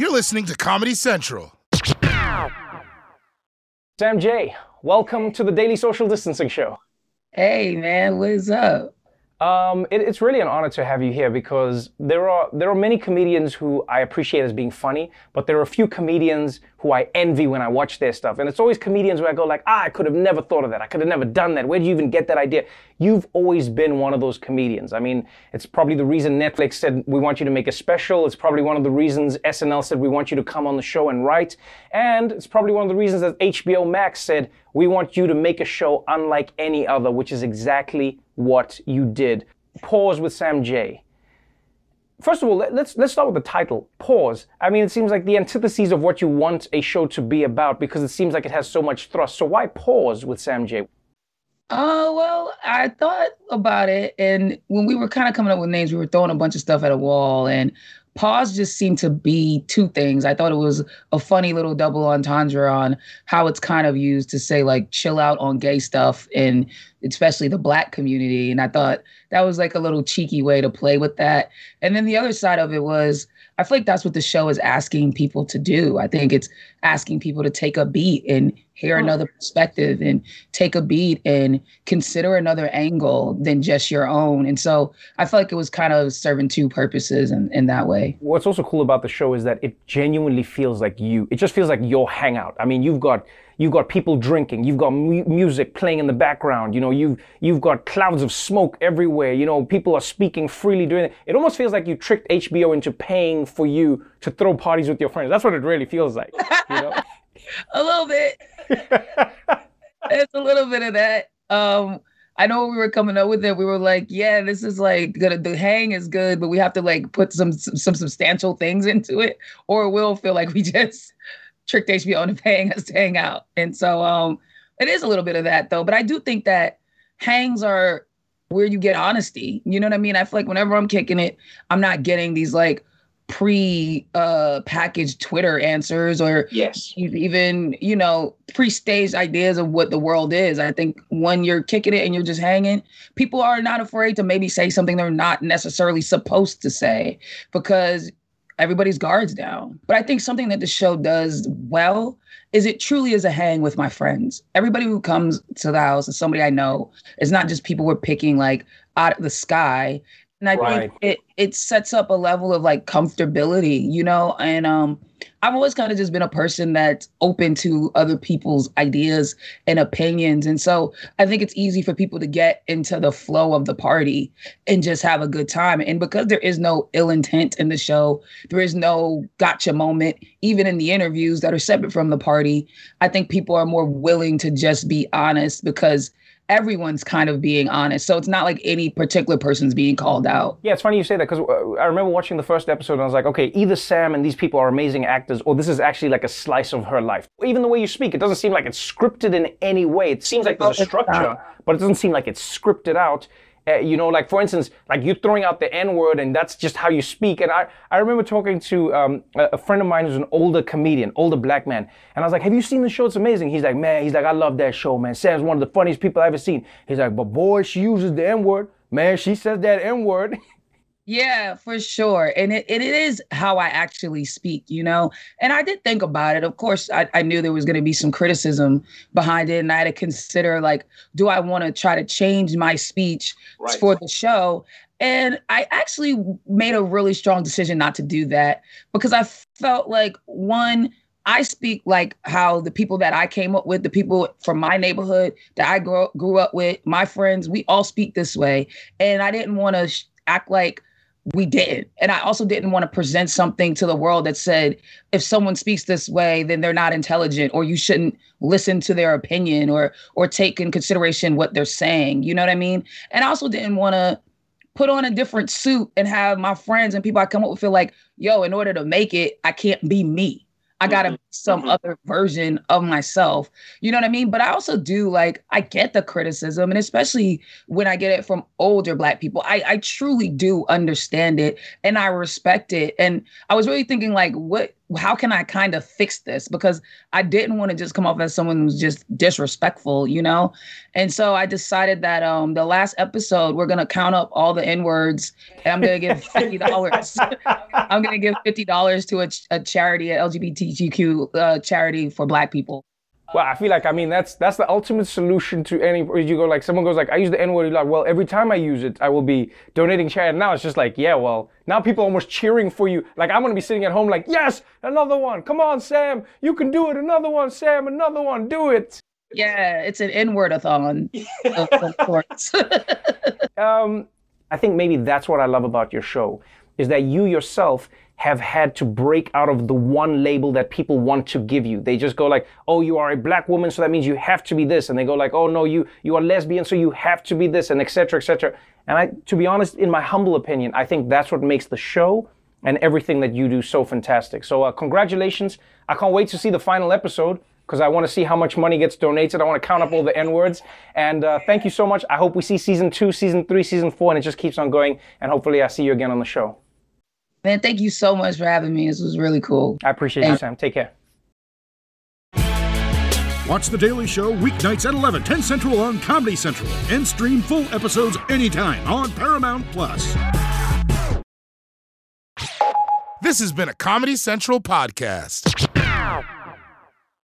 You're listening to Comedy Central. Sam Jay, welcome to the Daily Social Distancing Show. Hey man, what's up? Um, it, it's really an honor to have you here because there are there are many comedians who I appreciate as being funny, but there are a few comedians who I envy when I watch their stuff. And it's always comedians where I go like, ah, I could have never thought of that. I could have never done that. Where did you even get that idea? You've always been one of those comedians. I mean, it's probably the reason Netflix said we want you to make a special. It's probably one of the reasons SNL said we want you to come on the show and write. And it's probably one of the reasons that HBO Max said we want you to make a show unlike any other, which is exactly what you did. Pause with Sam Jay. First of all, let's let's start with the title. Pause. I mean, it seems like the antithesis of what you want a show to be about because it seems like it has so much thrust. So why pause with Sam Jay? Oh, well, I thought about it. And when we were kind of coming up with names, we were throwing a bunch of stuff at a wall. And pause just seemed to be two things. I thought it was a funny little double entendre on how it's kind of used to say like chill out on gay stuff and especially the black community. And I thought that was like a little cheeky way to play with that. And then the other side of it was I feel like that's what the show is asking people to do. I think it's asking people to take a beat and hear oh. another perspective and take a beat and consider another angle than just your own. And so I feel like it was kind of serving two purposes in, in that way. What's also cool about the show is that it genuinely feels like you. It just feels like your hangout. I mean, you've got You've got people drinking. You've got mu- music playing in the background. You know, you've you've got clouds of smoke everywhere. You know, people are speaking freely doing it. It almost feels like you tricked HBO into paying for you to throw parties with your friends. That's what it really feels like. You know? a little bit. it's a little bit of that. Um, I know we were coming up with it. We were like, yeah, this is like good. The hang is good, but we have to like put some some substantial things into it, or it will feel like we just tricked HBO into paying us to hang out. And so um, it is a little bit of that though. But I do think that hangs are where you get honesty. You know what I mean? I feel like whenever I'm kicking it, I'm not getting these like pre uh packaged Twitter answers or yes even you know pre-staged ideas of what the world is. I think when you're kicking it and you're just hanging, people are not afraid to maybe say something they're not necessarily supposed to say because everybody's guards down. But I think something that the show does well is it truly is a hang with my friends. Everybody who comes to the house is somebody I know. It's not just people we're picking like out of the sky. And I right. think it it sets up a level of like comfortability, you know, and um I've always kind of just been a person that's open to other people's ideas and opinions. And so I think it's easy for people to get into the flow of the party and just have a good time. And because there is no ill intent in the show, there is no gotcha moment, even in the interviews that are separate from the party, I think people are more willing to just be honest because everyone's kind of being honest. So it's not like any particular person's being called out. Yeah, it's funny you say that because uh, I remember watching the first episode and I was like, okay, either Sam and these people are amazing actors or this is actually like a slice of her life. Even the way you speak, it doesn't seem like it's scripted in any way. It seems like there's a structure, but it doesn't seem like it's scripted out. Uh, you know, like for instance, like you throwing out the N word and that's just how you speak. And I, I remember talking to um, a, friend of mine who's an older comedian, older black man. And I was like, have you seen the show? It's amazing. He's like, man, he's like, I love that show, man. Sam's one of the funniest people I've ever seen. He's like, but boy, she uses the N word. Man, she says that N word. Yeah, for sure. And it, it is how I actually speak, you know? And I did think about it. Of course, I, I knew there was going to be some criticism behind it. And I had to consider, like, do I want to try to change my speech right. for the show? And I actually made a really strong decision not to do that because I felt like, one, I speak like how the people that I came up with, the people from my neighborhood that I grew, grew up with, my friends, we all speak this way. And I didn't want to sh- act like we didn't. And I also didn't want to present something to the world that said, if someone speaks this way, then they're not intelligent or you shouldn't listen to their opinion or or take in consideration what they're saying. You know what I mean? And I also didn't want to put on a different suit and have my friends and people I come up with feel like, yo, in order to make it, I can't be me. I gotta be some mm-hmm. other version of myself. You know what I mean? But I also do like I get the criticism, and especially when I get it from older black people, I, I truly do understand it and I respect it. And I was really thinking like, what how can I kind of fix this? Because I didn't want to just come off as someone who's just disrespectful, you know? And so I decided that um the last episode we're gonna count up all the N words and I'm gonna give fifty dollars. I'm gonna give fifty dollars to a, a charity, a LGBTQ uh, charity for Black people. Well, I feel like I mean that's that's the ultimate solution to any. You go like someone goes like I use the N word. Like well, every time I use it, I will be donating charity. And now it's just like yeah, well now people are almost cheering for you. Like I'm gonna be sitting at home like yes, another one. Come on, Sam, you can do it. Another one, Sam, another one. Do it. Yeah, it's an N word a thon of, of sorts. um, I think maybe that's what I love about your show is that you yourself have had to break out of the one label that people want to give you. They just go like, "Oh, you are a black woman, so that means you have to be this," and they go like, "Oh no, you you are lesbian, so you have to be this," and etc. etc. And I, to be honest, in my humble opinion, I think that's what makes the show and everything that you do so fantastic. So uh, congratulations! I can't wait to see the final episode because I want to see how much money gets donated. I want to count up all the N words. And uh, thank you so much. I hope we see season two, season three, season four, and it just keeps on going. And hopefully, I see you again on the show. Man, thank you so much for having me. This was really cool. I appreciate you, Sam. Take care. Watch The Daily Show weeknights at 11, 10 Central on Comedy Central, and stream full episodes anytime on Paramount Plus. This has been a Comedy Central podcast.